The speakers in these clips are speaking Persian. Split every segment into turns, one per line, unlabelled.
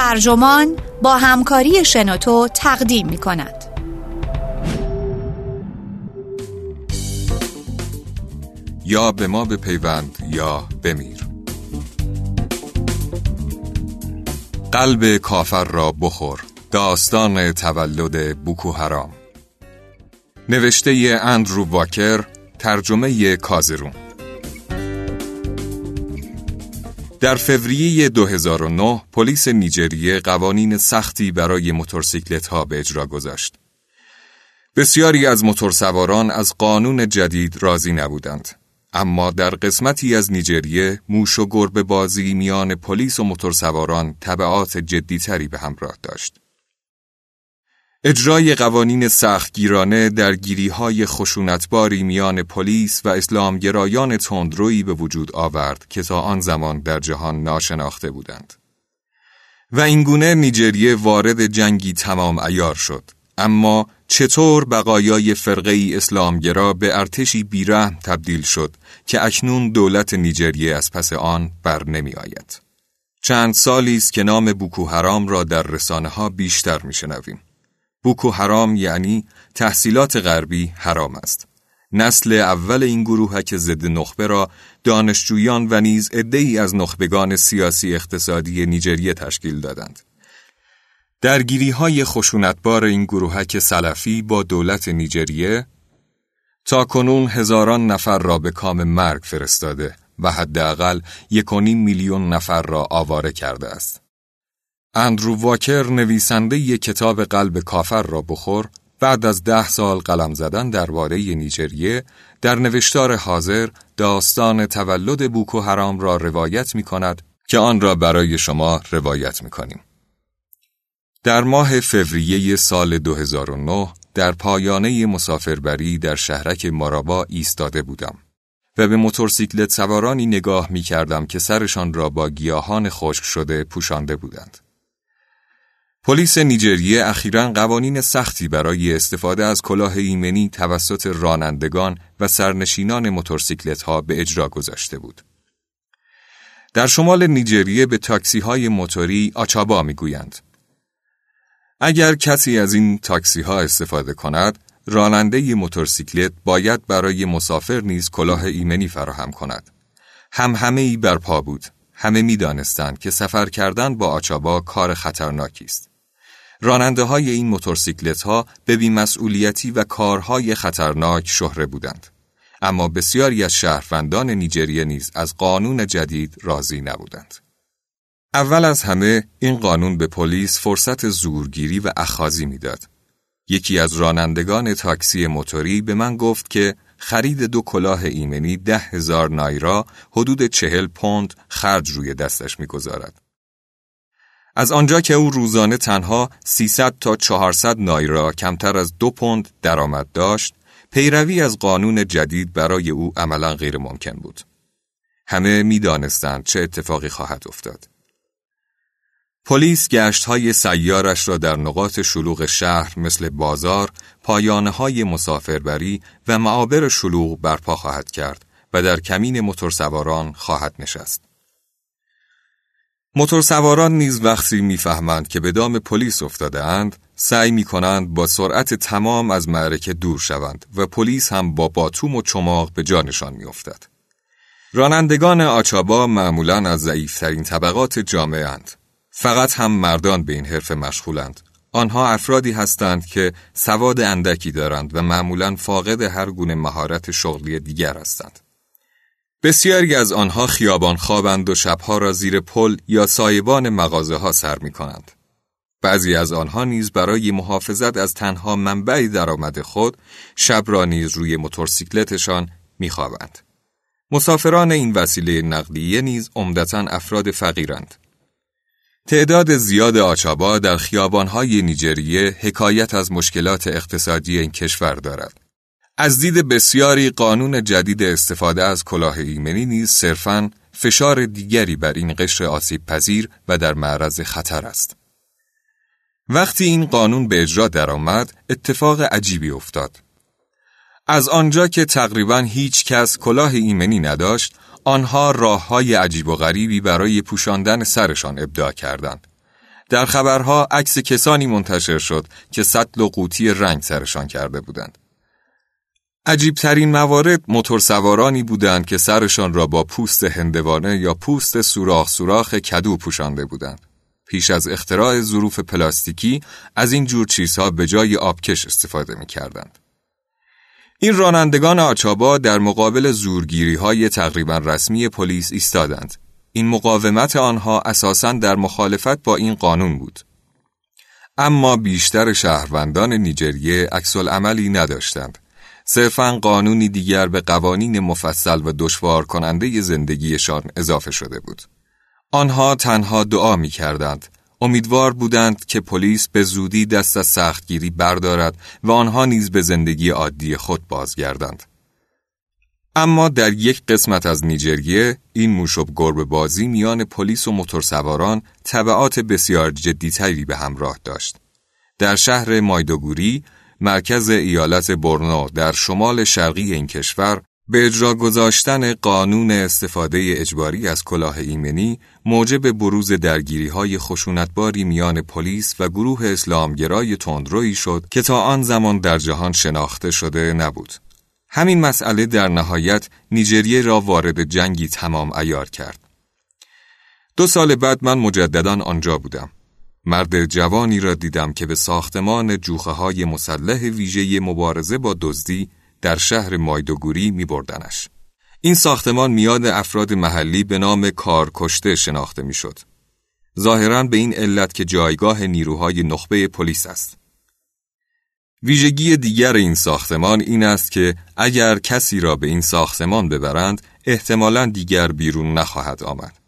ترجمان با همکاری شنوتو تقدیم می کند.
یا به ما بپیوند یا بمیر. قلب کافر را بخور داستان تولد بوکو حرام. نوشته اندرو واکر ترجمه کازرون. در فوریه 2009 پلیس نیجریه قوانین سختی برای موتورسیکلت ها به اجرا گذاشت. بسیاری از موتورسواران از قانون جدید راضی نبودند. اما در قسمتی از نیجریه موش و گربه بازی میان پلیس و موتورسواران تبعات جدیتری به همراه داشت. اجرای قوانین سختگیرانه در گیری های خشونتباری میان پلیس و اسلامگرایان تندرویی به وجود آورد که تا آن زمان در جهان ناشناخته بودند. و اینگونه نیجریه وارد جنگی تمام ایار شد. اما چطور بقایای فرقه ای اسلامگرا به ارتشی بیرحم تبدیل شد که اکنون دولت نیجریه از پس آن بر نمی آید. چند سالی است که نام بوکو حرام را در رسانه ها بیشتر می شنویم. بوکو حرام یعنی تحصیلات غربی حرام است. نسل اول این گروهک ضد نخبه را دانشجویان و نیز عده‌ای از نخبگان سیاسی اقتصادی نیجریه تشکیل دادند. درگیری های خشونتبار این گروهک سلفی با دولت نیجریه تا کنون هزاران نفر را به کام مرگ فرستاده و حداقل یک میلیون نفر را آواره کرده است. اندرو واکر نویسنده ی کتاب قلب کافر را بخور بعد از ده سال قلم زدن درباره نیجریه در نوشتار حاضر داستان تولد بوکو حرام را روایت می کند که آن را برای شما روایت می کنیم. در ماه فوریه سال 2009 در پایانه مسافربری در شهرک مارابا ایستاده بودم و به موتورسیکلت سوارانی نگاه می کردم که سرشان را با گیاهان خشک شده پوشانده بودند. پلیس نیجریه اخیرا قوانین سختی برای استفاده از کلاه ایمنی توسط رانندگان و سرنشینان موتورسیکلت ها به اجرا گذاشته بود. در شمال نیجریه به تاکسی های موتوری آچابا می‌گویند. اگر کسی از این تاکسی ها استفاده کند، راننده موتورسیکلت باید برای مسافر نیز کلاه ایمنی فراهم کند. هم همه ای برپا بود. همه می دانستند که سفر کردن با آچابا کار خطرناکی است. راننده های این موتورسیکلت ها به بیمسئولیتی و کارهای خطرناک شهره بودند. اما بسیاری از شهروندان نیجریه نیز از قانون جدید راضی نبودند. اول از همه این قانون به پلیس فرصت زورگیری و اخازی می‌داد. یکی از رانندگان تاکسی موتوری به من گفت که خرید دو کلاه ایمنی ده هزار نایرا حدود چهل پوند خرج روی دستش می‌گذارد. از آنجا که او روزانه تنها 300 تا 400 نایرا کمتر از دو پوند درآمد داشت، پیروی از قانون جدید برای او عملا غیر ممکن بود. همه می‌دانستند چه اتفاقی خواهد افتاد. پلیس گشت های سیارش را در نقاط شلوغ شهر مثل بازار، پایانه های مسافربری و معابر شلوغ برپا خواهد کرد و در کمین موتورسواران خواهد نشست. موتورسواران نیز وقتی می‌فهمند که به دام پلیس افتاده اند، سعی می کنند با سرعت تمام از معرکه دور شوند و پلیس هم با باتوم و چماق به جانشان می افتد. رانندگان آچابا معمولا از ضعیفترین طبقات جامعه اند. فقط هم مردان به این حرف مشغولند. آنها افرادی هستند که سواد اندکی دارند و معمولا فاقد هر گونه مهارت شغلی دیگر هستند. بسیاری از آنها خیابان خوابند و شبها را زیر پل یا سایبان مغازه ها سر می کنند. بعضی از آنها نیز برای محافظت از تنها منبع درآمد خود شب را نیز روی موتورسیکلتشان میخوابند. مسافران این وسیله نقلیه نیز عمدتا افراد فقیرند. تعداد زیاد آچابا در خیابانهای نیجریه حکایت از مشکلات اقتصادی این کشور دارد. از دید بسیاری قانون جدید استفاده از کلاه ایمنی نیز صرفاً فشار دیگری بر این قشر آسیب پذیر و در معرض خطر است. وقتی این قانون به اجرا درآمد، اتفاق عجیبی افتاد. از آنجا که تقریبا هیچ کس کلاه ایمنی نداشت، آنها راه های عجیب و غریبی برای پوشاندن سرشان ابداع کردند. در خبرها عکس کسانی منتشر شد که سطل و قوطی رنگ سرشان کرده بودند. عجیبترین موارد موتورسوارانی بودند که سرشان را با پوست هندوانه یا پوست سوراخ سوراخ کدو پوشانده بودند. پیش از اختراع ظروف پلاستیکی از این جور چیزها به جای آبکش استفاده می کردند. این رانندگان آچابا در مقابل زورگیری های تقریبا رسمی پلیس ایستادند. این مقاومت آنها اساساً در مخالفت با این قانون بود. اما بیشتر شهروندان نیجریه عکس عملی نداشتند. صرفا قانونی دیگر به قوانین مفصل و دشوار کننده زندگیشان اضافه شده بود. آنها تنها دعا می کردند. امیدوار بودند که پلیس به زودی دست از سختگیری بردارد و آنها نیز به زندگی عادی خود بازگردند. اما در یک قسمت از نیجریه این موشب گربه بازی میان پلیس و موتورسواران تبعات بسیار جدیتری به همراه داشت. در شهر مایدوگوری مرکز ایالت برنو در شمال شرقی این کشور به اجرا گذاشتن قانون استفاده اجباری از کلاه ایمنی موجب بروز درگیری های خشونتباری میان پلیس و گروه اسلامگرای تندرویی شد که تا آن زمان در جهان شناخته شده نبود. همین مسئله در نهایت نیجریه را وارد جنگی تمام ایار کرد. دو سال بعد من مجددا آنجا بودم. مرد جوانی را دیدم که به ساختمان جوخه های مسلح ویژه مبارزه با دزدی در شهر مایدوگوری می بردنش. این ساختمان میاد افراد محلی به نام کارکشته شناخته می شد. ظاهرا به این علت که جایگاه نیروهای نخبه پلیس است. ویژگی دیگر این ساختمان این است که اگر کسی را به این ساختمان ببرند احتمالا دیگر بیرون نخواهد آمد.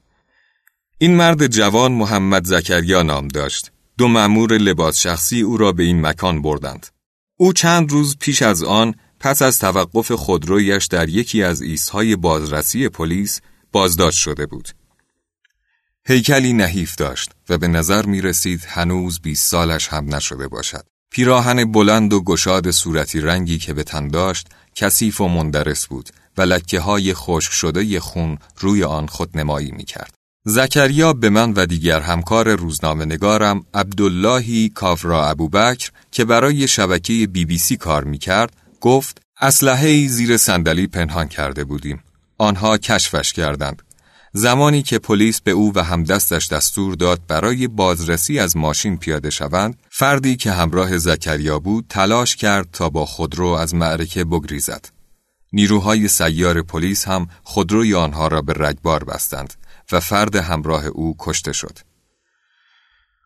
این مرد جوان محمد زکریا نام داشت. دو مأمور لباس شخصی او را به این مکان بردند. او چند روز پیش از آن پس از توقف خودرویش در یکی از ایستهای بازرسی پلیس بازداشت شده بود. هیکلی نحیف داشت و به نظر می رسید هنوز 20 سالش هم نشده باشد. پیراهن بلند و گشاد صورتی رنگی که به تن داشت کثیف و مندرس بود و لکه های خشک شده خون روی آن خود نمایی می کرد. زکریا به من و دیگر همکار روزنامه نگارم عبداللهی کافرا ابوبکر که برای شبکه بی بی سی کار می کرد گفت اسلحه زیر صندلی پنهان کرده بودیم. آنها کشفش کردند. زمانی که پلیس به او و همدستش دستور داد برای بازرسی از ماشین پیاده شوند، فردی که همراه زکریا بود تلاش کرد تا با خودرو از معرکه بگریزد. نیروهای سیار پلیس هم خودروی آنها را به رگبار بستند و فرد همراه او کشته شد.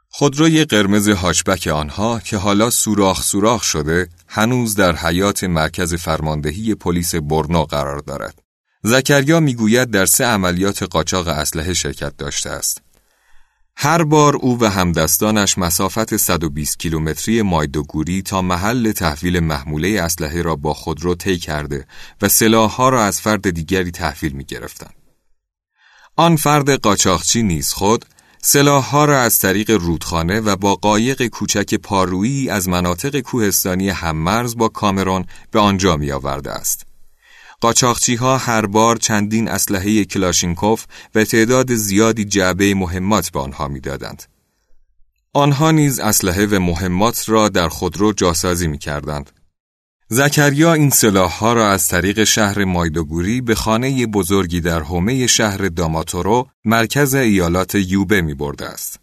خودروی قرمز هاشبک آنها که حالا سوراخ سوراخ شده هنوز در حیات مرکز فرماندهی پلیس برنو قرار دارد. زکریا می‌گوید در سه عملیات قاچاق اسلحه شرکت داشته است. هر بار او و همدستانش مسافت 120 کیلومتری مایدوگوری تا محل تحویل محموله اسلحه را با خودرو طی کرده و سلاحها را از فرد دیگری تحویل می گرفتن. آن فرد قاچاقچی نیز خود سلاحها را از طریق رودخانه و با قایق کوچک پارویی از مناطق کوهستانی هممرز با کامرون به آنجا می آورده است. قاچاقچی ها هر بار چندین اسلحه کلاشینکوف و تعداد زیادی جعبه مهمات به آنها می‌دادند. آنها نیز اسلحه و مهمات را در خودرو جاسازی می کردند. زکریا این ها را از طریق شهر مایدوگوری به خانه بزرگی در حومه شهر داماتورو مرکز ایالات یوبه می برده است.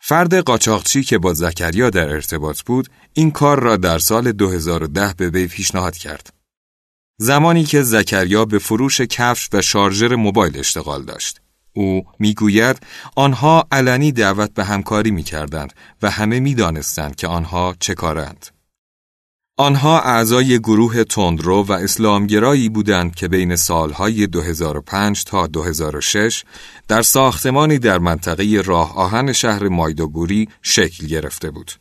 فرد قاچاقچی که با زکریا در ارتباط بود این کار را در سال 2010 به وی پیشنهاد کرد. زمانی که زکریا به فروش کفش و شارژر موبایل اشتغال داشت. او می‌گوید آنها علنی دعوت به همکاری می‌کردند و همه می‌دانستند که آنها چه کارند. آنها اعضای گروه تندرو و اسلامگرایی بودند که بین سالهای 2005 تا 2006 در ساختمانی در منطقه راه آهن شهر مایدوگوری شکل گرفته بود.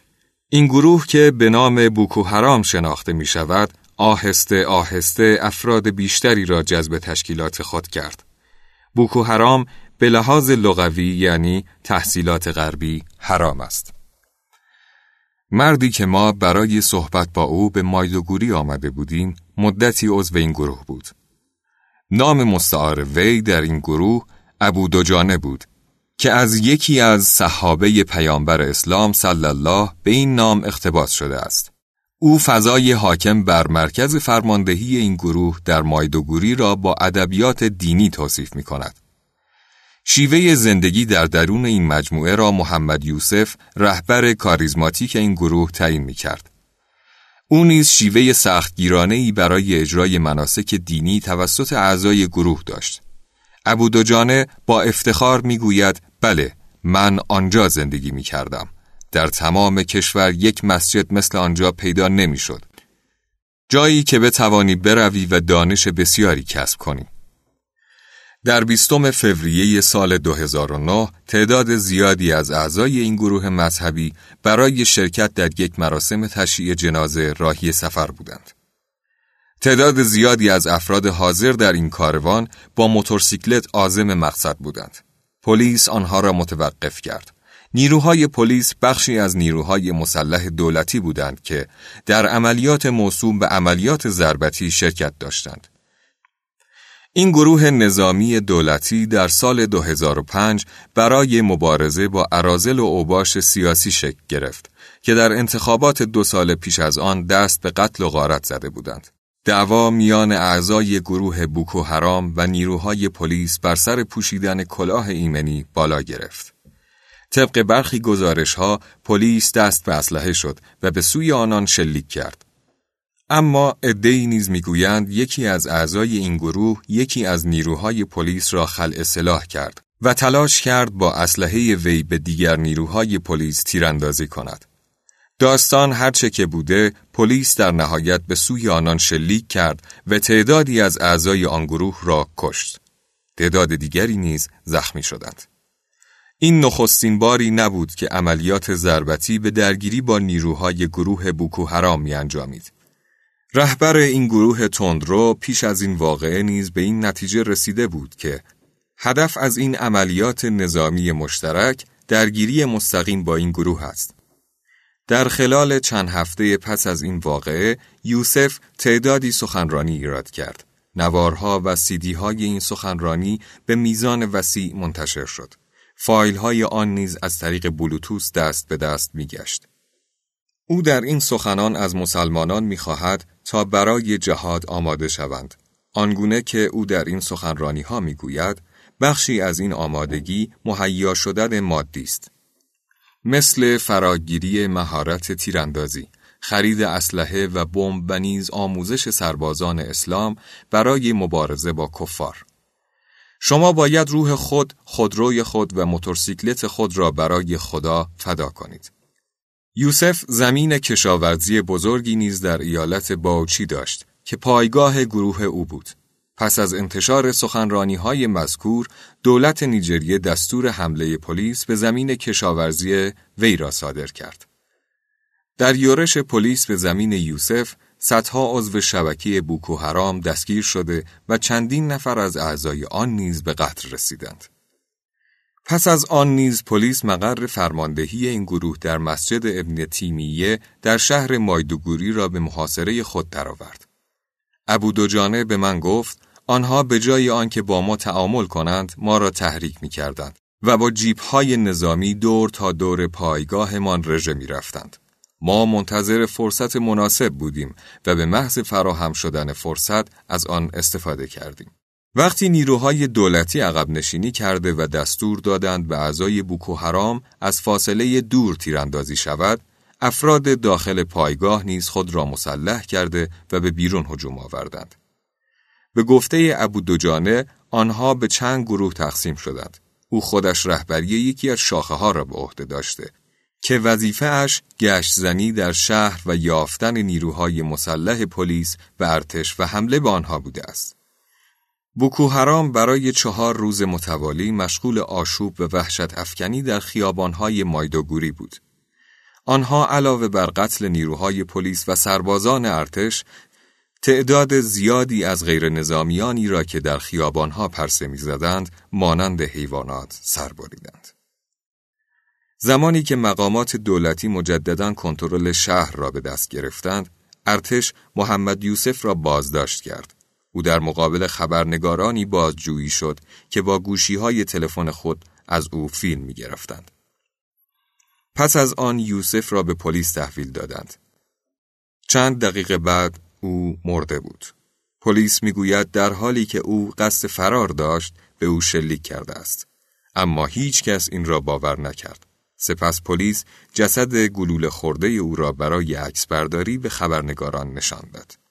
این گروه که به نام بوکو حرام شناخته می شود، آهسته آهسته افراد بیشتری را جذب تشکیلات خود کرد. بوکو حرام به لحاظ لغوی یعنی تحصیلات غربی حرام است. مردی که ما برای صحبت با او به مایدوگوری آمده بودیم مدتی عضو این گروه بود. نام مستعار وی در این گروه ابو دوجانه بود. که از یکی از صحابه پیامبر اسلام صلی الله به این نام اقتباس شده است. او فضای حاکم بر مرکز فرماندهی این گروه در مایدوگوری را با ادبیات دینی توصیف می کند. شیوه زندگی در درون این مجموعه را محمد یوسف رهبر کاریزماتیک این گروه تعیین می کرد. او نیز شیوه سختگیرانه ای برای اجرای مناسک دینی توسط اعضای گروه داشت. ابو دوجانه با افتخار می گوید بله من آنجا زندگی می کردم. در تمام کشور یک مسجد مثل آنجا پیدا نمی‌شد. جایی که بتوانی بروی و دانش بسیاری کسب کنی. در بیستم فوریه سال 2009 تعداد زیادی از اعضای این گروه مذهبی برای شرکت در یک مراسم تشییع جنازه راهی سفر بودند. تعداد زیادی از افراد حاضر در این کاروان با موتورسیکلت عازم مقصد بودند. پلیس آنها را متوقف کرد. نیروهای پلیس بخشی از نیروهای مسلح دولتی بودند که در عملیات موسوم به عملیات ضربتی شرکت داشتند. این گروه نظامی دولتی در سال 2005 برای مبارزه با عرازل و اوباش سیاسی شکل گرفت که در انتخابات دو سال پیش از آن دست به قتل و غارت زده بودند. دعوا میان اعضای گروه بوکو حرام و نیروهای پلیس بر سر پوشیدن کلاه ایمنی بالا گرفت. طبق برخی گزارش ها پلیس دست به اسلحه شد و به سوی آنان شلیک کرد. اما ادهی نیز می‌گویند یکی از اعضای این گروه یکی از نیروهای پلیس را خلع سلاح کرد و تلاش کرد با اسلحه وی به دیگر نیروهای پلیس تیراندازی کند. داستان هرچه که بوده پلیس در نهایت به سوی آنان شلیک کرد و تعدادی از اعضای آن گروه را کشت. تعداد دیگری نیز زخمی شدند. این نخستین باری نبود که عملیات ضربتی به درگیری با نیروهای گروه بوکو حرام می انجامید. رهبر این گروه تندرو پیش از این واقعه نیز به این نتیجه رسیده بود که هدف از این عملیات نظامی مشترک درگیری مستقیم با این گروه است. در خلال چند هفته پس از این واقعه یوسف تعدادی سخنرانی ایراد کرد. نوارها و سیدی های این سخنرانی به میزان وسیع منتشر شد. فایل های آن نیز از طریق بلوتوس دست به دست می گشت. او در این سخنان از مسلمانان می خواهد تا برای جهاد آماده شوند. آنگونه که او در این سخنرانی ها می گوید بخشی از این آمادگی مهیا شدن مادی است. مثل فراگیری مهارت تیراندازی، خرید اسلحه و بمب و نیز آموزش سربازان اسلام برای مبارزه با کفار. شما باید روح خود، خودروی خود و موتورسیکلت خود را برای خدا فدا کنید. یوسف زمین کشاورزی بزرگی نیز در ایالت باوچی داشت که پایگاه گروه او بود. پس از انتشار سخنرانی های مذکور، دولت نیجریه دستور حمله پلیس به زمین کشاورزی وی را صادر کرد. در یورش پلیس به زمین یوسف، صدها عضو شبکه بوکو حرام دستگیر شده و چندین نفر از اعضای آن نیز به قتل رسیدند. پس از آن نیز پلیس مقر فرماندهی این گروه در مسجد ابن تیمیه در شهر مایدوگوری را به محاصره خود درآورد. ابو دوجانه به من گفت آنها به جای آنکه با ما تعامل کنند ما را تحریک می کردند و با جیب های نظامی دور تا دور پایگاهمان رژه می رفتند. ما منتظر فرصت مناسب بودیم و به محض فراهم شدن فرصت از آن استفاده کردیم. وقتی نیروهای دولتی عقب نشینی کرده و دستور دادند به اعضای بوکو حرام از فاصله دور تیراندازی شود، افراد داخل پایگاه نیز خود را مسلح کرده و به بیرون هجوم آوردند. به گفته ابو دوجانه آنها به چند گروه تقسیم شدند. او خودش رهبری یکی از شاخه ها را به عهده داشته که وظیفه اش گشت زنی در شهر و یافتن نیروهای مسلح پلیس و ارتش و حمله به آنها بوده است. بوکو حرام برای چهار روز متوالی مشغول آشوب و وحشت افکنی در خیابانهای مایدوگوری بود. آنها علاوه بر قتل نیروهای پلیس و سربازان ارتش تعداد زیادی از غیر نظامیانی را که در خیابانها پرسه می‌زدند مانند حیوانات سر بریدند. زمانی که مقامات دولتی مجددا کنترل شهر را به دست گرفتند، ارتش محمد یوسف را بازداشت کرد. او در مقابل خبرنگارانی بازجویی شد که با گوشی های تلفن خود از او فیلم می گرفتند. پس از آن یوسف را به پلیس تحویل دادند. چند دقیقه بعد او مرده بود. پلیس می‌گوید در حالی که او قصد فرار داشت به او شلیک کرده است. اما هیچ کس این را باور نکرد. سپس پلیس جسد گلوله خورده او را برای عکس برداری به خبرنگاران نشان داد.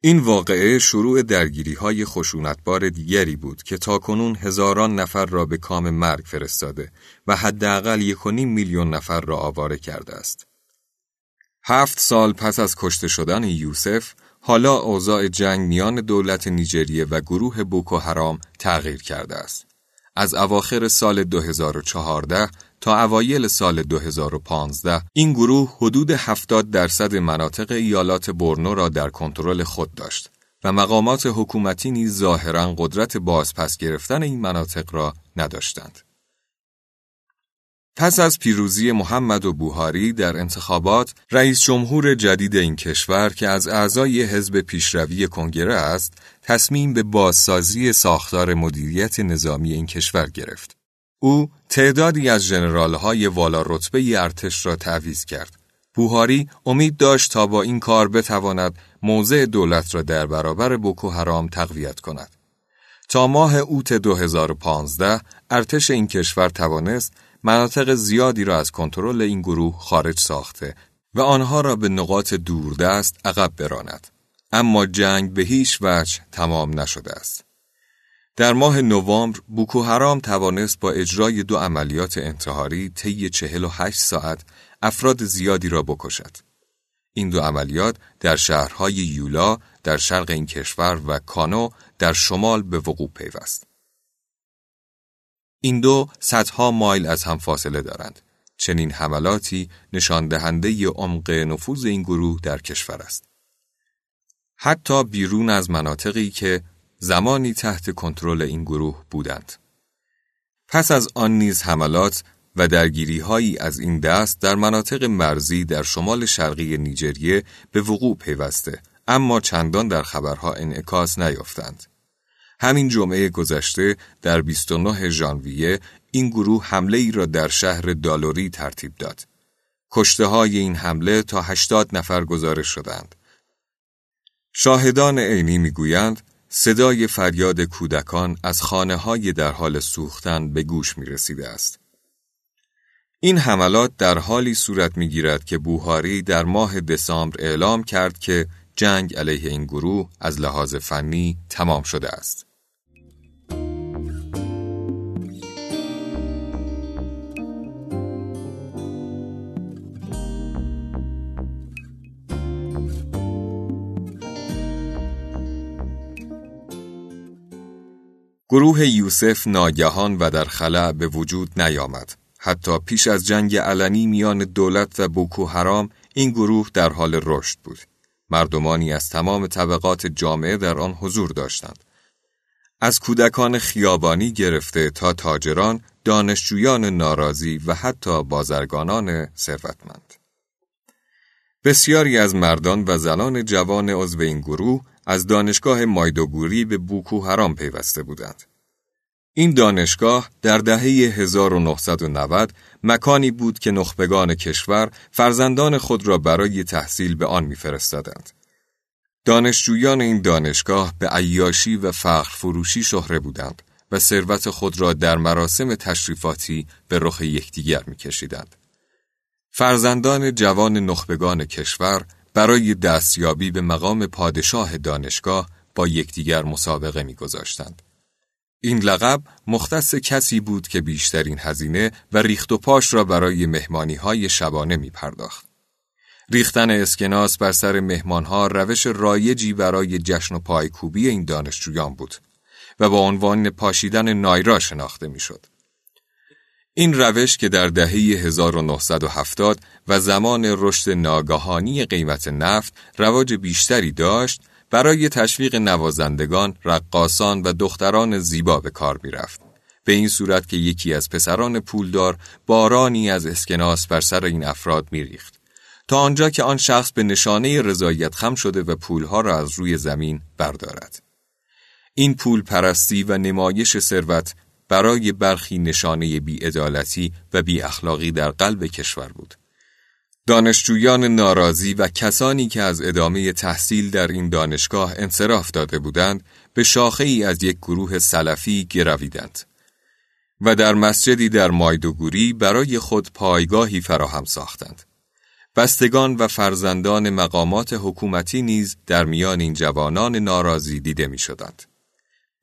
این واقعه شروع درگیری های خشونتبار دیگری بود که تاکنون هزاران نفر را به کام مرگ فرستاده و حداقل یک میلیون نفر را آواره کرده است. هفت سال پس از کشته شدن یوسف، حالا اوضاع جنگ میان دولت نیجریه و گروه بوکو حرام تغییر کرده است. از اواخر سال 2014 تا اوایل سال 2015 این گروه حدود 70 درصد مناطق ایالات برنو را در کنترل خود داشت و مقامات حکومتی نیز ظاهرا قدرت بازپس گرفتن این مناطق را نداشتند. پس از پیروزی محمد و بوهاری در انتخابات، رئیس جمهور جدید این کشور که از اعضای حزب پیشروی کنگره است، تصمیم به بازسازی ساختار مدیریت نظامی این کشور گرفت. او تعدادی از های والا رتبه ارتش را تعویز کرد. بوهاری امید داشت تا با این کار بتواند موضع دولت را در برابر بوکو حرام تقویت کند. تا ماه اوت 2015 ارتش این کشور توانست مناطق زیادی را از کنترل این گروه خارج ساخته و آنها را به نقاط دوردست عقب براند. اما جنگ به هیچ وجه تمام نشده است. در ماه نوامبر بوکو حرام توانست با اجرای دو عملیات انتحاری طی 48 ساعت افراد زیادی را بکشد. این دو عملیات در شهرهای یولا در شرق این کشور و کانو در شمال به وقوع پیوست. این دو صدها مایل از هم فاصله دارند. چنین حملاتی نشان دهنده عمق نفوذ این گروه در کشور است. حتی بیرون از مناطقی که زمانی تحت کنترل این گروه بودند. پس از آن نیز حملات و درگیری هایی از این دست در مناطق مرزی در شمال شرقی نیجریه به وقوع پیوسته اما چندان در خبرها انعکاس نیافتند. همین جمعه گذشته در 29 ژانویه این گروه حمله ای را در شهر دالوری ترتیب داد. کشته های این حمله تا 80 نفر گزارش شدند. شاهدان عینی می‌گویند صدای فریاد کودکان از خانه های در حال سوختن به گوش می رسیده است. این حملات در حالی صورت می گیرد که بوهاری در ماه دسامبر اعلام کرد که جنگ علیه این گروه از لحاظ فنی تمام شده است. گروه یوسف ناگهان و در خلع به وجود نیامد. حتی پیش از جنگ علنی میان دولت و بوکو حرام این گروه در حال رشد بود. مردمانی از تمام طبقات جامعه در آن حضور داشتند. از کودکان خیابانی گرفته تا تاجران، دانشجویان ناراضی و حتی بازرگانان ثروتمند. بسیاری از مردان و زنان جوان عضو این گروه از دانشگاه مایدوگوری به بوکو حرام پیوسته بودند. این دانشگاه در دهه 1990 مکانی بود که نخبگان کشور فرزندان خود را برای تحصیل به آن میفرستادند. دانشجویان این دانشگاه به عیاشی و فخر فروشی شهره بودند و ثروت خود را در مراسم تشریفاتی به رخ یکدیگر میکشیدند. فرزندان جوان نخبگان کشور برای دستیابی به مقام پادشاه دانشگاه با یکدیگر مسابقه میگذاشتند. این لقب مختص کسی بود که بیشترین هزینه و ریخت و پاش را برای مهمانی های شبانه می پرداخت. ریختن اسکناس بر سر مهمانها روش رایجی برای جشن و پایکوبی این دانشجویان بود و با عنوان پاشیدن نایرا شناخته می‌شد. این روش که در دهه 1970 و زمان رشد ناگهانی قیمت نفت رواج بیشتری داشت برای تشویق نوازندگان، رقاسان و دختران زیبا به کار می‌رفت. به این صورت که یکی از پسران پولدار بارانی از اسکناس بر سر این افراد میریخت. تا آنجا که آن شخص به نشانه رضایت خم شده و پولها را از روی زمین بردارد. این پول پرستی و نمایش ثروت برای برخی نشانه بیعدالتی و بی اخلاقی در قلب کشور بود. دانشجویان ناراضی و کسانی که از ادامه تحصیل در این دانشگاه انصراف داده بودند به شاخه ای از یک گروه سلفی گرویدند و در مسجدی در مایدوگوری برای خود پایگاهی فراهم ساختند. بستگان و فرزندان مقامات حکومتی نیز در میان این جوانان ناراضی دیده می شدند.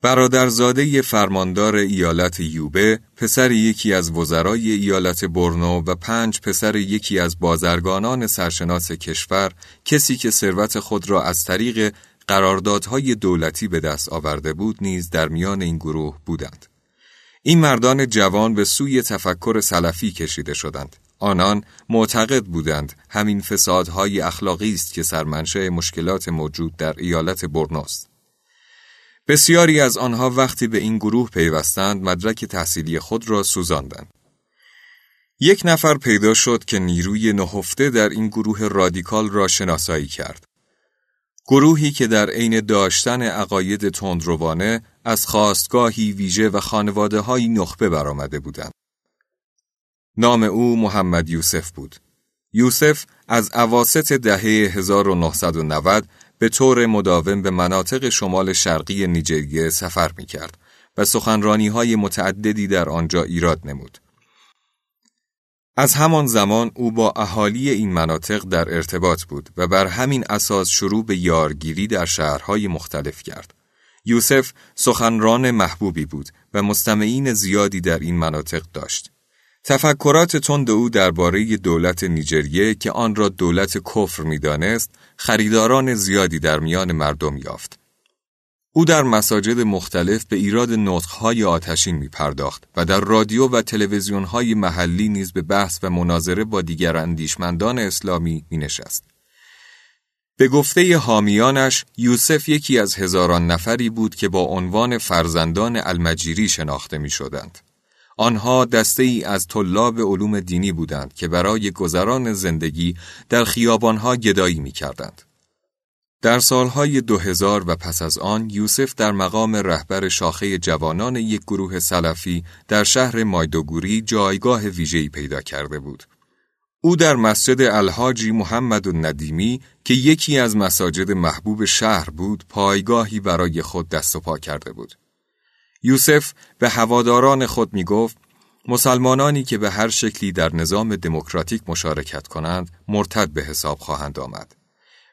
برادرزاده فرماندار ایالت یوبه، پسر یکی از وزرای ایالت برنو و پنج پسر یکی از بازرگانان سرشناس کشور، کسی که ثروت خود را از طریق قراردادهای دولتی به دست آورده بود نیز در میان این گروه بودند. این مردان جوان به سوی تفکر سلفی کشیده شدند. آنان معتقد بودند همین فسادهای اخلاقی است که سرمنشه مشکلات موجود در ایالت برنوست. بسیاری از آنها وقتی به این گروه پیوستند مدرک تحصیلی خود را سوزاندند. یک نفر پیدا شد که نیروی نهفته در این گروه رادیکال را شناسایی کرد. گروهی که در عین داشتن عقاید تندروانه از خواستگاهی ویژه و خانواده های نخبه برآمده بودند. نام او محمد یوسف بود. یوسف از عواست دهه 1990 به طور مداوم به مناطق شمال شرقی نیجریه سفر می کرد و سخنرانی های متعددی در آنجا ایراد نمود. از همان زمان او با اهالی این مناطق در ارتباط بود و بر همین اساس شروع به یارگیری در شهرهای مختلف کرد. یوسف سخنران محبوبی بود و مستمعین زیادی در این مناطق داشت. تفکرات تند او درباره دولت نیجریه که آن را دولت کفر می‌دانست خریداران زیادی در میان مردم یافت. او در مساجد مختلف به ایراد نطقهای آتشین می پرداخت و در رادیو و تلویزیونهای محلی نیز به بحث و مناظره با دیگر اندیشمندان اسلامی می نشست. به گفته حامیانش یوسف یکی از هزاران نفری بود که با عنوان فرزندان المجیری شناخته می شدند. آنها دسته ای از طلاب علوم دینی بودند که برای گذران زندگی در خیابانها گدایی می کردند. در سالهای 2000 و پس از آن یوسف در مقام رهبر شاخه جوانان یک گروه سلفی در شهر مایدوگوری جایگاه ویژه‌ای پیدا کرده بود. او در مسجد الحاجی محمد الندیمی که یکی از مساجد محبوب شهر بود پایگاهی برای خود دست و پا کرده بود. یوسف به هواداران خود می گفت مسلمانانی که به هر شکلی در نظام دموکراتیک مشارکت کنند مرتد به حساب خواهند آمد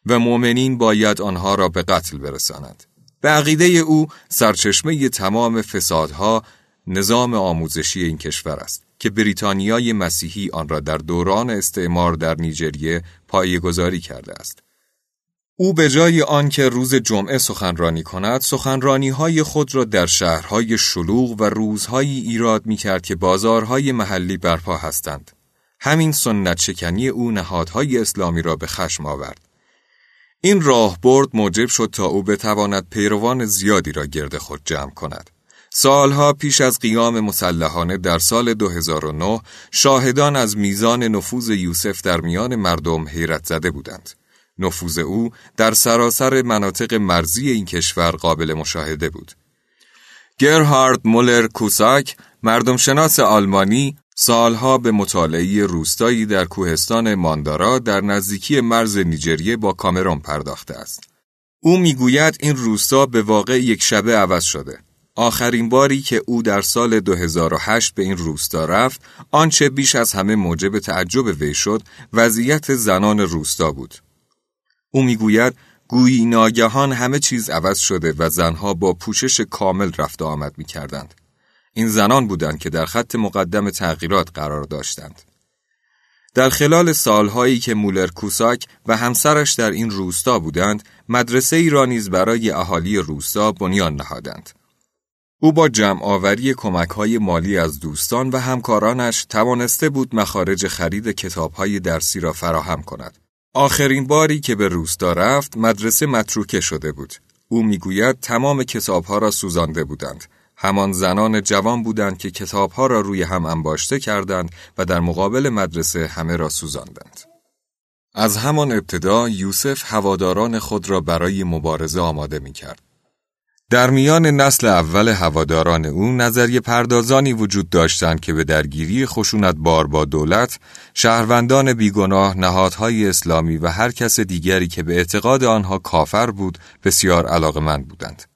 و مؤمنین باید آنها را به قتل برسانند. به عقیده او سرچشمه تمام فسادها نظام آموزشی این کشور است که بریتانیای مسیحی آن را در دوران استعمار در نیجریه پایگذاری کرده است. او به جای آنکه روز جمعه سخنرانی کند، سخنرانی های خود را در شهرهای شلوغ و روزهایی ایراد می کرد که بازارهای محلی برپا هستند. همین سنت شکنی او نهادهای اسلامی را به خشم آورد. این راه برد موجب شد تا او بتواند پیروان زیادی را گرد خود جمع کند. سالها پیش از قیام مسلحانه در سال 2009 شاهدان از میزان نفوذ یوسف در میان مردم حیرت زده بودند. نفوذ او در سراسر مناطق مرزی این کشور قابل مشاهده بود. گرهارد مولر کوساک مردم شناس آلمانی سالها به مطالعه روستایی در کوهستان ماندارا در نزدیکی مرز نیجریه با کامرون پرداخته است. او می‌گوید این روستا به واقع یک شبه عوض شده. آخرین باری که او در سال 2008 به این روستا رفت، آنچه بیش از همه موجب تعجب وی شد، وضعیت زنان روستا بود. او می‌گوید گویی ناگهان همه چیز عوض شده و زنها با پوشش کامل رفت و آمد می کردند. این زنان بودند که در خط مقدم تغییرات قرار داشتند. در خلال سالهایی که مولر کوساک و همسرش در این روستا بودند، مدرسه ای برای اهالی روستا بنیان نهادند. او با جمع آوری کمک های مالی از دوستان و همکارانش توانسته بود مخارج خرید کتاب های درسی را فراهم کند. آخرین باری که به روستا رفت مدرسه متروکه شده بود. او می‌گوید تمام کتابها را سوزانده بودند. همان زنان جوان بودند که کتابها را روی هم انباشته کردند و در مقابل مدرسه همه را سوزاندند. از همان ابتدا یوسف هواداران خود را برای مبارزه آماده می کرد. در میان نسل اول هواداران او نظریه پردازانی وجود داشتند که به درگیری خشونت بار با دولت، شهروندان بیگناه، نهادهای اسلامی و هر کس دیگری که به اعتقاد آنها کافر بود بسیار علاقمند بودند.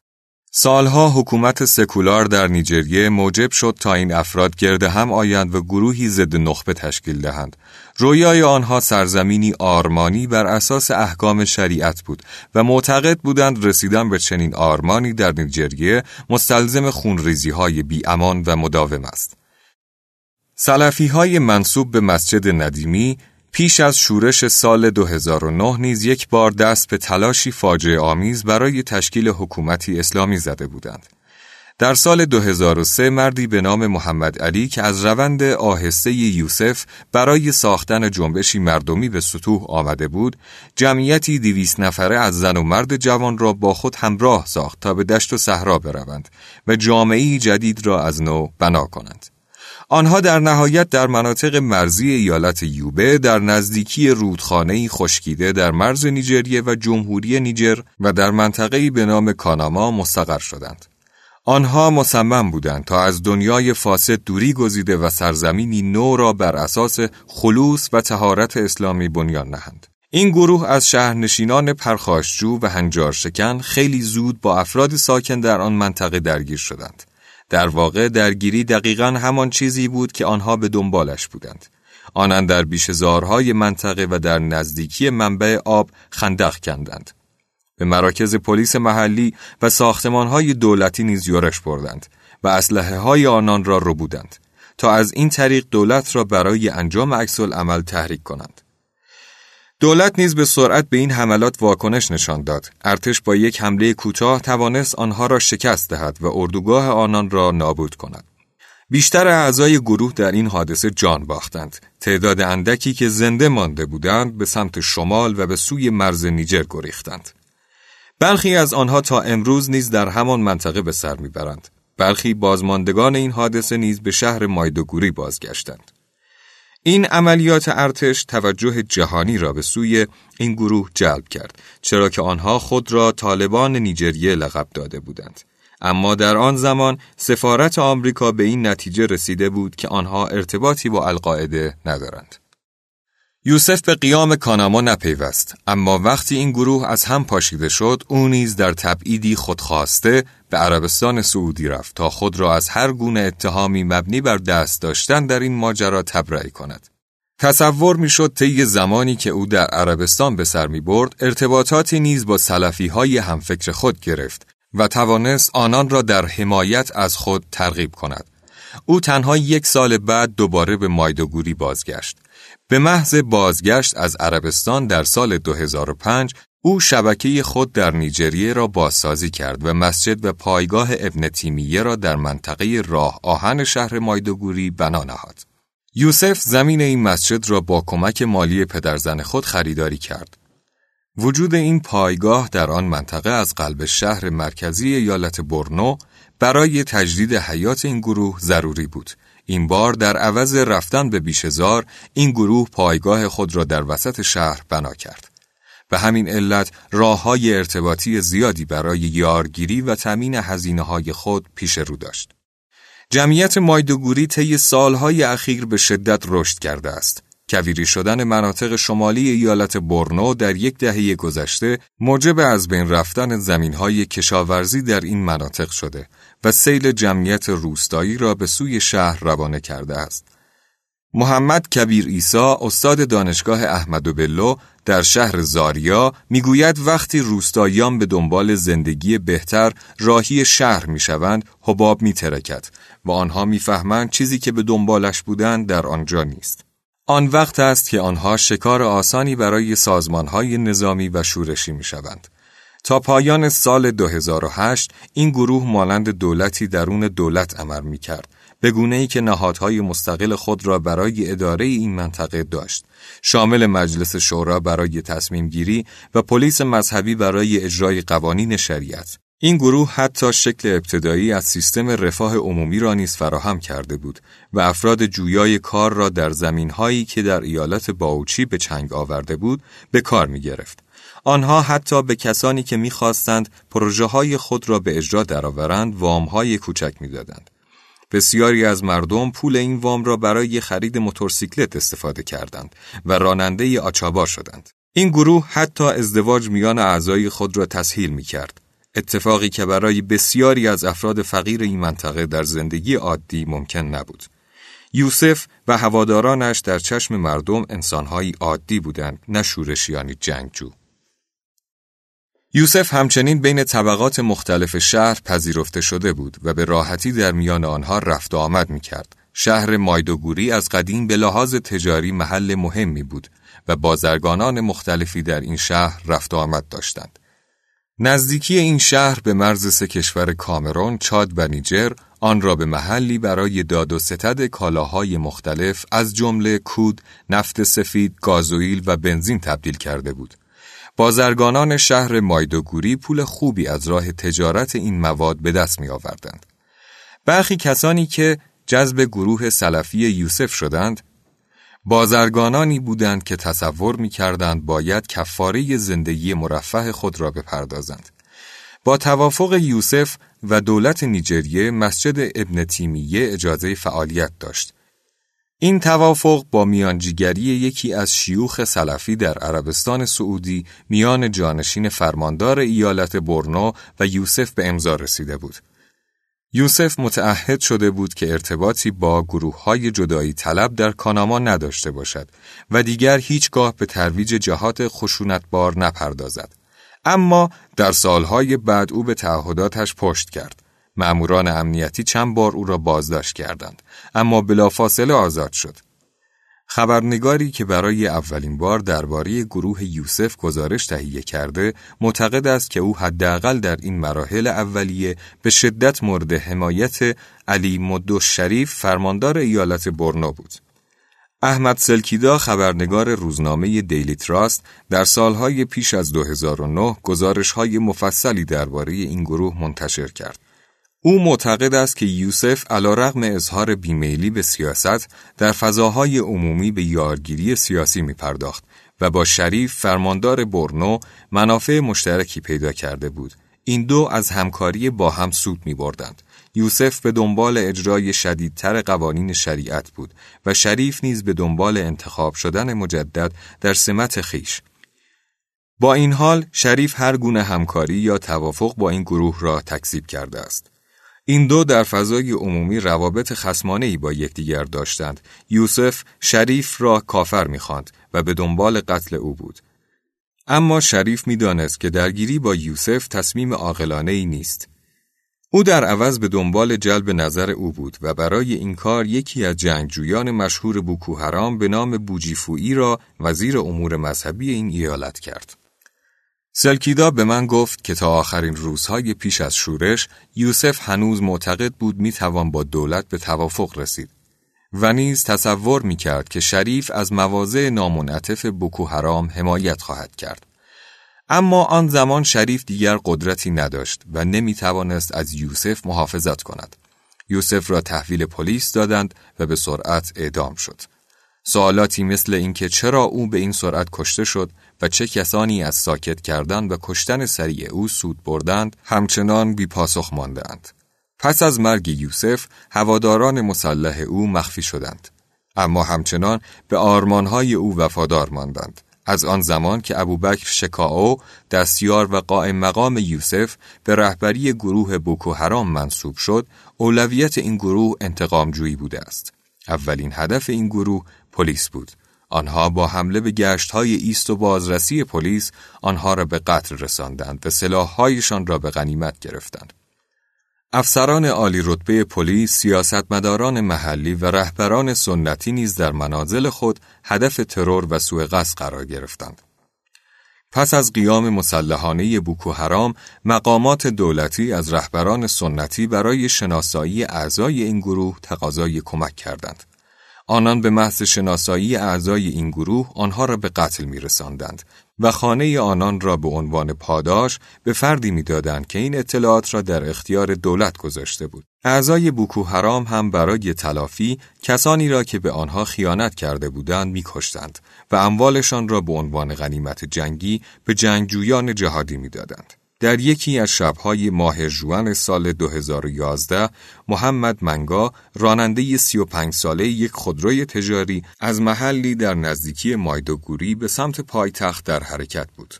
سالها حکومت سکولار در نیجریه موجب شد تا این افراد گرد هم آیند و گروهی ضد نخبه تشکیل دهند. رویای آنها سرزمینی آرمانی بر اساس احکام شریعت بود و معتقد بودند رسیدن به چنین آرمانی در نیجریه مستلزم خونریزی های بی امان و مداوم است. سلفی های منصوب به مسجد ندیمی پیش از شورش سال 2009 نیز یک بار دست به تلاشی فاجعه آمیز برای تشکیل حکومتی اسلامی زده بودند. در سال 2003 مردی به نام محمد علی که از روند آهسته یوسف برای ساختن جنبشی مردمی به سطوح آمده بود، جمعیتی دیویس نفره از زن و مرد جوان را با خود همراه ساخت تا به دشت و صحرا بروند و جامعی جدید را از نو بنا کنند. آنها در نهایت در مناطق مرزی ایالت یوبه در نزدیکی رودخانه‌ای خشکیده در مرز نیجریه و جمهوری نیجر و در منطقه‌ای به نام کاناما مستقر شدند. آنها مصمم بودند تا از دنیای فاسد دوری گزیده و سرزمینی نو را بر اساس خلوص و تهارت اسلامی بنیان نهند. این گروه از شهرنشینان پرخاشجو و هنجار شکن خیلی زود با افراد ساکن در آن منطقه درگیر شدند. در واقع درگیری دقیقا همان چیزی بود که آنها به دنبالش بودند. آنان در بیشزارهای منطقه و در نزدیکی منبع آب خندق کندند. به مراکز پلیس محلی و ساختمانهای دولتی نیز یورش بردند و اسلحه های آنان را رو تا از این طریق دولت را برای انجام عکس عمل تحریک کنند. دولت نیز به سرعت به این حملات واکنش نشان داد. ارتش با یک حمله کوتاه توانست آنها را شکست دهد و اردوگاه آنان را نابود کند. بیشتر اعضای گروه در این حادثه جان باختند. تعداد اندکی که زنده مانده بودند به سمت شمال و به سوی مرز نیجر گریختند. برخی از آنها تا امروز نیز در همان منطقه به سر می‌برند. برخی بازماندگان این حادثه نیز به شهر مایدوگوری بازگشتند. این عملیات ارتش توجه جهانی را به سوی این گروه جلب کرد چرا که آنها خود را طالبان نیجریه لقب داده بودند. اما در آن زمان سفارت آمریکا به این نتیجه رسیده بود که آنها ارتباطی با القاعده ندارند. یوسف به قیام کاناما نپیوست اما وقتی این گروه از هم پاشیده شد او نیز در تبعیدی خودخواسته به عربستان سعودی رفت تا خود را از هر گونه اتهامی مبنی بر دست داشتن در این ماجرا تبرئه کند. تصور می‌شد طی زمانی که او در عربستان به سر می برد ارتباطاتی نیز با سلفی های همفکر خود گرفت و توانست آنان را در حمایت از خود ترغیب کند. او تنها یک سال بعد دوباره به مایدوگوری بازگشت. به محض بازگشت از عربستان در سال 2005 او شبکه خود در نیجریه را بازسازی کرد و مسجد و پایگاه ابن تیمیه را در منطقه راه آهن شهر مایدوگوری بنا نهاد. یوسف زمین این مسجد را با کمک مالی پدرزن خود خریداری کرد. وجود این پایگاه در آن منطقه از قلب شهر مرکزی ایالت برنو برای تجدید حیات این گروه ضروری بود این بار در عوض رفتن به بیشزار این گروه پایگاه خود را در وسط شهر بنا کرد. به همین علت راه های ارتباطی زیادی برای یارگیری و تمین هزینه های خود پیش رو داشت. جمعیت مایدوگوری طی سالهای اخیر به شدت رشد کرده است. کویری شدن مناطق شمالی ایالت برنو در یک دهه گذشته موجب از بین رفتن زمینهای کشاورزی در این مناطق شده و سیل جمعیت روستایی را به سوی شهر روانه کرده است. محمد کبیر ایسا استاد دانشگاه احمد و بلو در شهر زاریا می‌گوید وقتی روستاییان به دنبال زندگی بهتر راهی شهر می‌شوند حباب میترکد و آنها می‌فهمند چیزی که به دنبالش بودند در آنجا نیست. آن وقت است که آنها شکار آسانی برای سازمانهای نظامی و شورشی می‌شوند. تا پایان سال 2008 این گروه مانند دولتی درون دولت عمل می کرد به گونه ای که نهادهای مستقل خود را برای اداره این منطقه داشت شامل مجلس شورا برای تصمیم گیری و پلیس مذهبی برای اجرای قوانین شریعت این گروه حتی شکل ابتدایی از سیستم رفاه عمومی را نیز فراهم کرده بود و افراد جویای کار را در زمینهایی که در ایالت باوچی به چنگ آورده بود به کار می گرفت. آنها حتی به کسانی که می‌خواستند پروژه های خود را به اجرا درآورند وام های کوچک می‌دادند. بسیاری از مردم پول این وام را برای خرید موتورسیکلت استفاده کردند و راننده آچابار شدند. این گروه حتی ازدواج میان اعضای خود را تسهیل می کرد. اتفاقی که برای بسیاری از افراد فقیر این منطقه در زندگی عادی ممکن نبود. یوسف و هوادارانش در چشم مردم انسانهایی عادی بودند نه شورشیانی جنگجو. یوسف همچنین بین طبقات مختلف شهر پذیرفته شده بود و به راحتی در میان آنها رفت و آمد می کرد. شهر مایدوگوری از قدیم به لحاظ تجاری محل مهمی بود و بازرگانان مختلفی در این شهر رفت و آمد داشتند. نزدیکی این شهر به مرز سه کشور کامرون، چاد و نیجر آن را به محلی برای داد و ستد کالاهای مختلف از جمله کود، نفت سفید، گازوئیل و بنزین تبدیل کرده بود. بازرگانان شهر مایدوگوری پول خوبی از راه تجارت این مواد به دست می آوردند. برخی کسانی که جذب گروه سلفی یوسف شدند، بازرگانانی بودند که تصور می کردند باید کفاره زندگی مرفه خود را بپردازند. با توافق یوسف و دولت نیجریه مسجد ابن تیمیه اجازه فعالیت داشت این توافق با میانجیگری یکی از شیوخ سلفی در عربستان سعودی میان جانشین فرماندار ایالت برنو و یوسف به امضا رسیده بود. یوسف متعهد شده بود که ارتباطی با گروه های جدایی طلب در کاناما نداشته باشد و دیگر هیچگاه به ترویج جهات خشونتبار نپردازد. اما در سالهای بعد او به تعهداتش پشت کرد. مأموران امنیتی چند بار او را بازداشت کردند اما بلافاصله آزاد شد. خبرنگاری که برای اولین بار درباره گروه یوسف گزارش تهیه کرده معتقد است که او حداقل در این مراحل اولیه به شدت مورد حمایت علی مدو شریف فرماندار ایالت برنو بود. احمد سلکیدا خبرنگار روزنامه دیلی تراست در سالهای پیش از 2009 گزارش‌های مفصلی درباره این گروه منتشر کرد. او معتقد است که یوسف علا رغم اظهار بیمیلی به سیاست در فضاهای عمومی به یارگیری سیاسی می پرداخت و با شریف فرماندار برنو منافع مشترکی پیدا کرده بود. این دو از همکاری با هم سود می بردند. یوسف به دنبال اجرای شدیدتر قوانین شریعت بود و شریف نیز به دنبال انتخاب شدن مجدد در سمت خیش. با این حال شریف هر گونه همکاری یا توافق با این گروه را تکذیب کرده است. این دو در فضای عمومی روابط خسمانه با یکدیگر داشتند. یوسف شریف را کافر می‌خواند و به دنبال قتل او بود. اما شریف می‌دانست که درگیری با یوسف تصمیم عاقلانه ای نیست. او در عوض به دنبال جلب نظر او بود و برای این کار یکی از جنگجویان مشهور بوکو حرام به نام بوجیفویی را وزیر امور مذهبی این ایالت کرد. سلکیدا به من گفت که تا آخرین روزهای پیش از شورش یوسف هنوز معتقد بود می‌توان با دولت به توافق رسید و نیز تصور می‌کرد که شریف از مواضع نامنعطف بوکو حرام حمایت خواهد کرد. اما آن زمان شریف دیگر قدرتی نداشت و نمی‌توانست از یوسف محافظت کند. یوسف را تحویل پلیس دادند و به سرعت اعدام شد. سوالاتی مثل اینکه چرا او به این سرعت کشته شد و چه کسانی از ساکت کردن و کشتن سریع او سود بردند همچنان بی پاسخ ماندند. پس از مرگ یوسف هواداران مسلح او مخفی شدند. اما همچنان به آرمانهای او وفادار ماندند. از آن زمان که ابوبکر شکاو دستیار و قائم مقام یوسف به رهبری گروه بوکو حرام منصوب شد اولویت این گروه انتقامجویی بوده است. اولین هدف این گروه پلیس بود. آنها با حمله به گشت های ایست و بازرسی پلیس آنها را به قتل رساندند و سلاحهایشان را به غنیمت گرفتند. افسران عالی رتبه پلیس، سیاستمداران محلی و رهبران سنتی نیز در منازل خود هدف ترور و سوء قصد قرار گرفتند. پس از قیام مسلحانه بوکو حرام، مقامات دولتی از رهبران سنتی برای شناسایی اعضای این گروه تقاضای کمک کردند. آنان به محض شناسایی اعضای این گروه آنها را به قتل می رساندند و خانه آنان را به عنوان پاداش به فردی می‌دادند که این اطلاعات را در اختیار دولت گذاشته بود. اعضای بوکو حرام هم برای تلافی کسانی را که به آنها خیانت کرده بودند میکشتند و اموالشان را به عنوان غنیمت جنگی به جنگجویان جهادی می‌دادند. در یکی از شبهای ماه جوان سال 2011 محمد منگا راننده 35 ساله یک خودروی تجاری از محلی در نزدیکی مایدوگوری به سمت پایتخت در حرکت بود.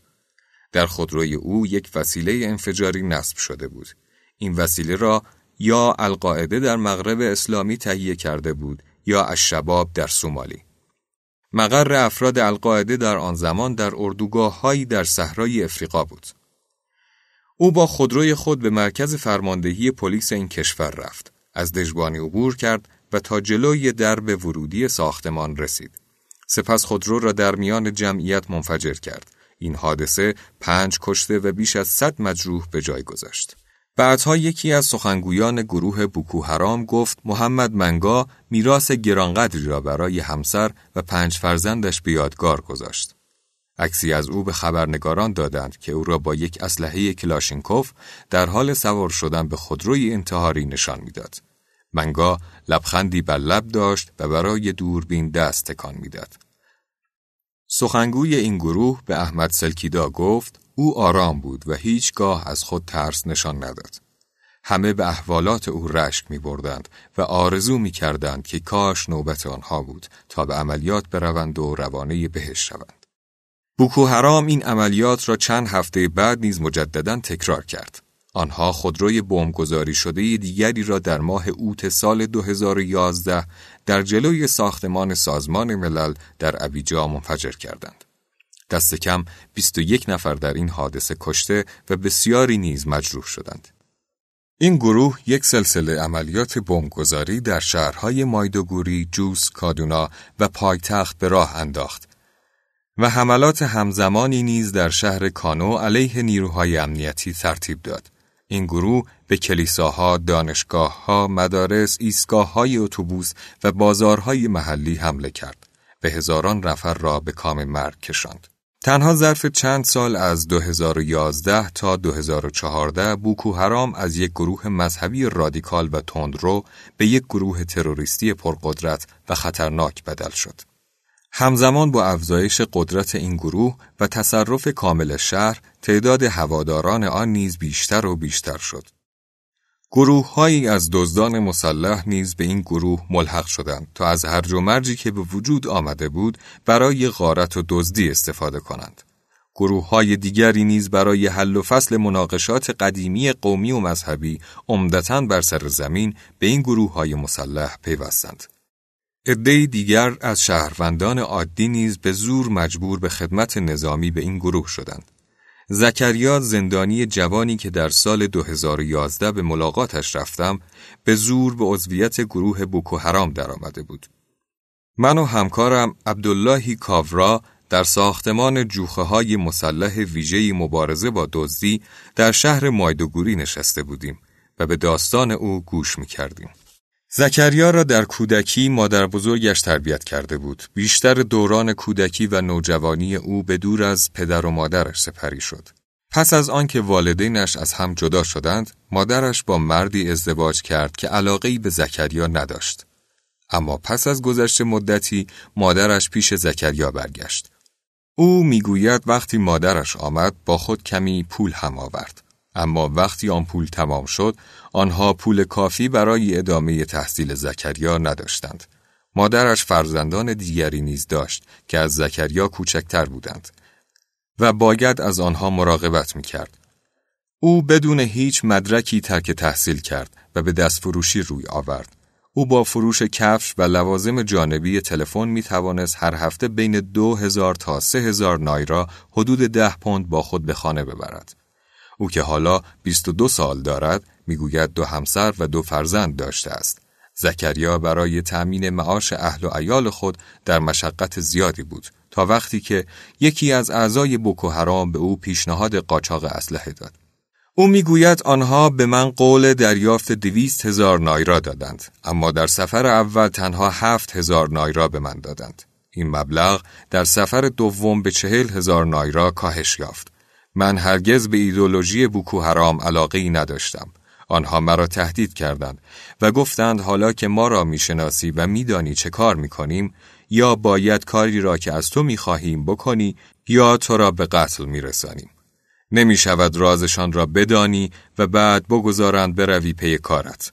در خودروی او یک وسیله انفجاری نصب شده بود. این وسیله را یا القاعده در مغرب اسلامی تهیه کرده بود یا از شباب در سومالی. مقر افراد القاعده در آن زمان در اردوگاه هایی در صحرای افریقا بود. او با خودروی خود به مرکز فرماندهی پلیس این کشور رفت. از دژبانی عبور کرد و تا جلوی درب ورودی ساختمان رسید. سپس خودرو را در میان جمعیت منفجر کرد. این حادثه پنج کشته و بیش از صد مجروح به جای گذاشت. بعدها یکی از سخنگویان گروه بوکو حرام گفت محمد منگا میراث گرانقدری را برای همسر و پنج فرزندش به یادگار گذاشت. عکسی از او به خبرنگاران دادند که او را با یک اسلحه کلاشینکوف در حال سوار شدن به خودروی انتحاری نشان می‌داد. منگا لبخندی بر لب داشت و برای دوربین دست تکان می‌داد. سخنگوی این گروه به احمد سلکیدا گفت او آرام بود و هیچگاه از خود ترس نشان نداد. همه به احوالات او رشک می بردند و آرزو می کردند که کاش نوبت آنها بود تا به عملیات بروند و روانه بهش شوند. بوکو حرام این عملیات را چند هفته بعد نیز مجددا تکرار کرد. آنها خودروی بمبگذاری شده دیگری را در ماه اوت سال 2011 در جلوی ساختمان سازمان ملل در ابیجا منفجر کردند. دست کم 21 نفر در این حادثه کشته و بسیاری نیز مجروح شدند. این گروه یک سلسله عملیات بمبگذاری در شهرهای مایدوگوری، جوس، کادونا و پایتخت به راه انداخت و حملات همزمانی نیز در شهر کانو علیه نیروهای امنیتی ترتیب داد. این گروه به کلیساها، دانشگاهها، مدارس، ایستگاههای اتوبوس و بازارهای محلی حمله کرد. به هزاران نفر را به کام مرگ کشاند. تنها ظرف چند سال از 2011 تا 2014 بوکو حرام از یک گروه مذهبی رادیکال و تندرو به یک گروه تروریستی پرقدرت و خطرناک بدل شد. همزمان با افزایش قدرت این گروه و تصرف کامل شهر، تعداد هواداران آن نیز بیشتر و بیشتر شد. گروههایی از دزدان مسلح نیز به این گروه ملحق شدند تا از هرج و مرجی که به وجود آمده بود برای غارت و دزدی استفاده کنند. گروه های دیگری نیز برای حل و فصل مناقشات قدیمی قومی و مذهبی عمدتا بر سر زمین به این گروه های مسلح پیوستند. عده دیگر از شهروندان عادی نیز به زور مجبور به خدمت نظامی به این گروه شدند. زکریا زندانی جوانی که در سال 2011 به ملاقاتش رفتم به زور به عضویت گروه بوکو حرام درآمده بود. من و همکارم عبداللهی کاورا در ساختمان جوخه های مسلح ویژه مبارزه با دزدی در شهر مایدوگوری نشسته بودیم و به داستان او گوش می کردیم. زکریا را در کودکی مادر بزرگش تربیت کرده بود. بیشتر دوران کودکی و نوجوانی او به دور از پدر و مادرش سپری شد. پس از آنکه والدینش از هم جدا شدند، مادرش با مردی ازدواج کرد که علاقه‌ای به زکریا نداشت. اما پس از گذشت مدتی مادرش پیش زکریا برگشت. او می‌گوید وقتی مادرش آمد با خود کمی پول هم آورد. اما وقتی آن پول تمام شد آنها پول کافی برای ادامه تحصیل زکریا نداشتند. مادرش فرزندان دیگری نیز داشت که از زکریا کوچکتر بودند و باید از آنها مراقبت می کرد. او بدون هیچ مدرکی ترک تحصیل کرد و به دست فروشی روی آورد. او با فروش کفش و لوازم جانبی تلفن می توانست هر هفته بین دو هزار تا سه هزار نایرا حدود ده پوند با خود به خانه ببرد. او که حالا 22 سال دارد می‌گوید دو همسر و دو فرزند داشته است. زکریا برای تأمین معاش اهل و ایال خود در مشقت زیادی بود تا وقتی که یکی از اعضای بوکو حرام به او پیشنهاد قاچاق اسلحه داد. او می‌گوید آنها به من قول دریافت دویست هزار نایرا دادند اما در سفر اول تنها هفت هزار نایرا به من دادند. این مبلغ در سفر دوم به چهل هزار نایرا کاهش یافت. من هرگز به ایدولوژی بوکو حرام علاقه ای نداشتم. آنها مرا تهدید کردند و گفتند حالا که ما را می‌شناسی و میدانی چه کار می‌کنیم یا باید کاری را که از تو می‌خواهیم بکنی یا تو را به قتل میرسانیم. نمی شود رازشان را بدانی و بعد بگذارند بروی پی کارت.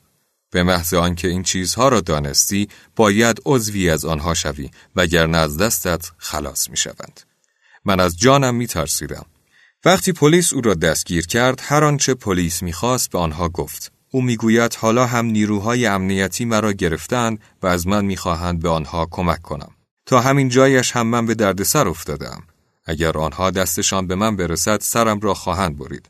به محض آنکه این چیزها را دانستی باید عضوی از آنها شوی وگرنه از دستت خلاص می شوند. من از جانم می ترسیدم. وقتی پلیس او را دستگیر کرد هر آنچه پلیس می‌خواست به آنها گفت. او می‌گوید حالا هم نیروهای امنیتی مرا گرفتند و از من می‌خواهند به آنها کمک کنم. تا همین جایش هم من به دردسر افتادم. اگر آنها دستشان به من برسد سرم را خواهند برید.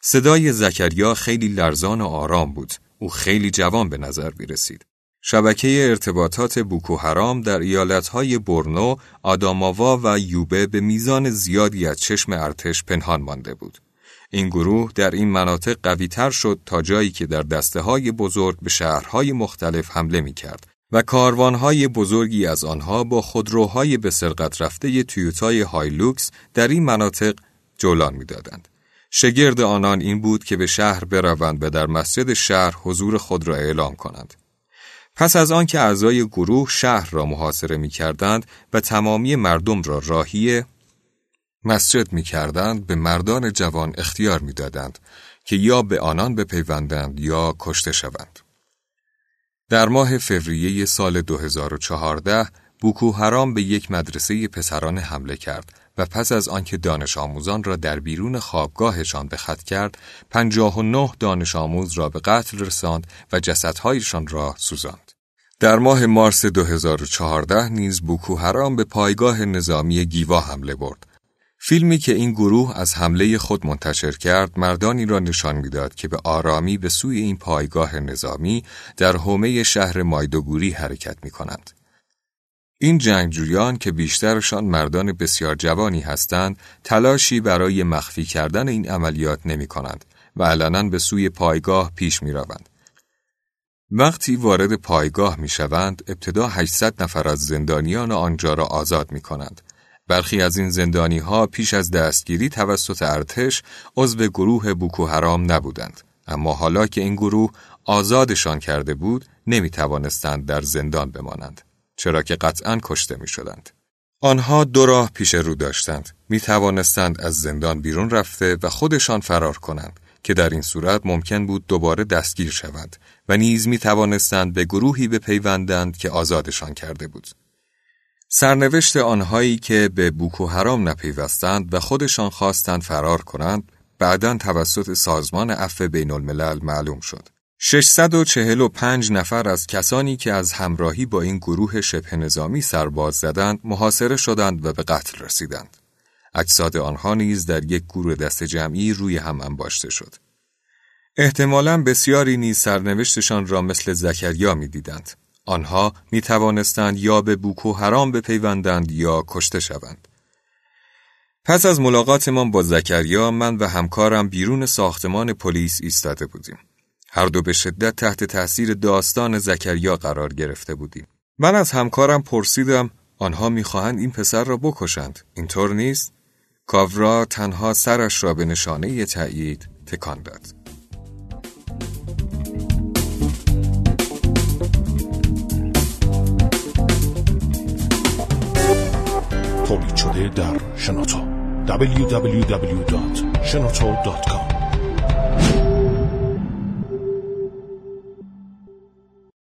صدای زکریا خیلی لرزان و آرام بود. او خیلی جوان به نظر می رسید. شبکه ارتباطات بوکو حرام در ایالتهای برنو، آداماوا و یوبه به میزان زیادی از چشم ارتش پنهان مانده بود. این گروه در این مناطق قویتر شد تا جایی که در دسته های بزرگ به شهرهای مختلف حمله می کرد و کاروانهای بزرگی از آنها با خودروهای به سرقت رفته تویوتای هایلوکس در این مناطق جولان می‌دادند. شگرد آنان این بود که به شهر بروند و در مسجد شهر حضور خود را اعلام کنند. پس از آنکه اعضای گروه شهر را محاصره می کردند و تمامی مردم را راهی مسجد می کردند به مردان جوان اختیار می دادند که یا به آنان بپیوندند یا کشته شوند. در ماه فوریه سال 2014 بوکو حرام به یک مدرسه پسران حمله کرد و پس از آنکه دانش آموزان را در بیرون خوابگاهشان به خط کرد، 59 دانش آموز را به قتل رساند و جسدهایشان را سوزاند. در ماه مارس 2014 نیز بوکو حرام به پایگاه نظامی گیوا حمله برد. فیلمی که این گروه از حمله خود منتشر کرد مردانی را نشان می‌داد که به آرامی به سوی این پایگاه نظامی در حومه شهر مایدوگوری حرکت می کنند. این جنگجویان که بیشترشان مردان بسیار جوانی هستند تلاشی برای مخفی کردن این عملیات نمی کنند و علنا به سوی پایگاه پیش می روند. وقتی وارد پایگاه می شوند ابتدا 800 نفر از زندانیان آنجا را آزاد می کنند. برخی از این زندانی ها پیش از دستگیری توسط ارتش عضو گروه بوکو حرام نبودند اما حالا که این گروه آزادشان کرده بود نمی توانستند در زندان بمانند چرا که قطعا کشته می شدند. آنها دو راه پیش رو داشتند می توانستند از زندان بیرون رفته و خودشان فرار کنند که در این صورت ممکن بود دوباره دستگیر شوند و نیز می توانستند به گروهی بپیوندند که آزادشان کرده بود. سرنوشت آنهایی که به بوکو حرام نپیوستند و خودشان خواستند فرار کنند بعدا توسط سازمان عفو بین الملل معلوم شد. 645 نفر از کسانی که از همراهی با این گروه شبه نظامی سرباز زدند محاصره شدند و به قتل رسیدند. اجساد آنها نیز در یک گروه دست جمعی روی هم انباشته شد. احتمالا بسیاری نیز سرنوشتشان را مثل زکریا می دیدند. آنها می توانستند یا به بوکو حرام بپیوندند یا کشته شوند. پس از ملاقاتمان با زکریا من و همکارم بیرون ساختمان پلیس ایستاده بودیم. هر دو به شدت تحت تاثیر داستان زکریا قرار گرفته بودیم. من از همکارم پرسیدم آنها می‌خواهند این پسر را بکشند. اینطور نیست؟ کاورا تنها سرش را به نشانه تأیید تکان داد.
تولید شده در شنوتو www.shenoto.com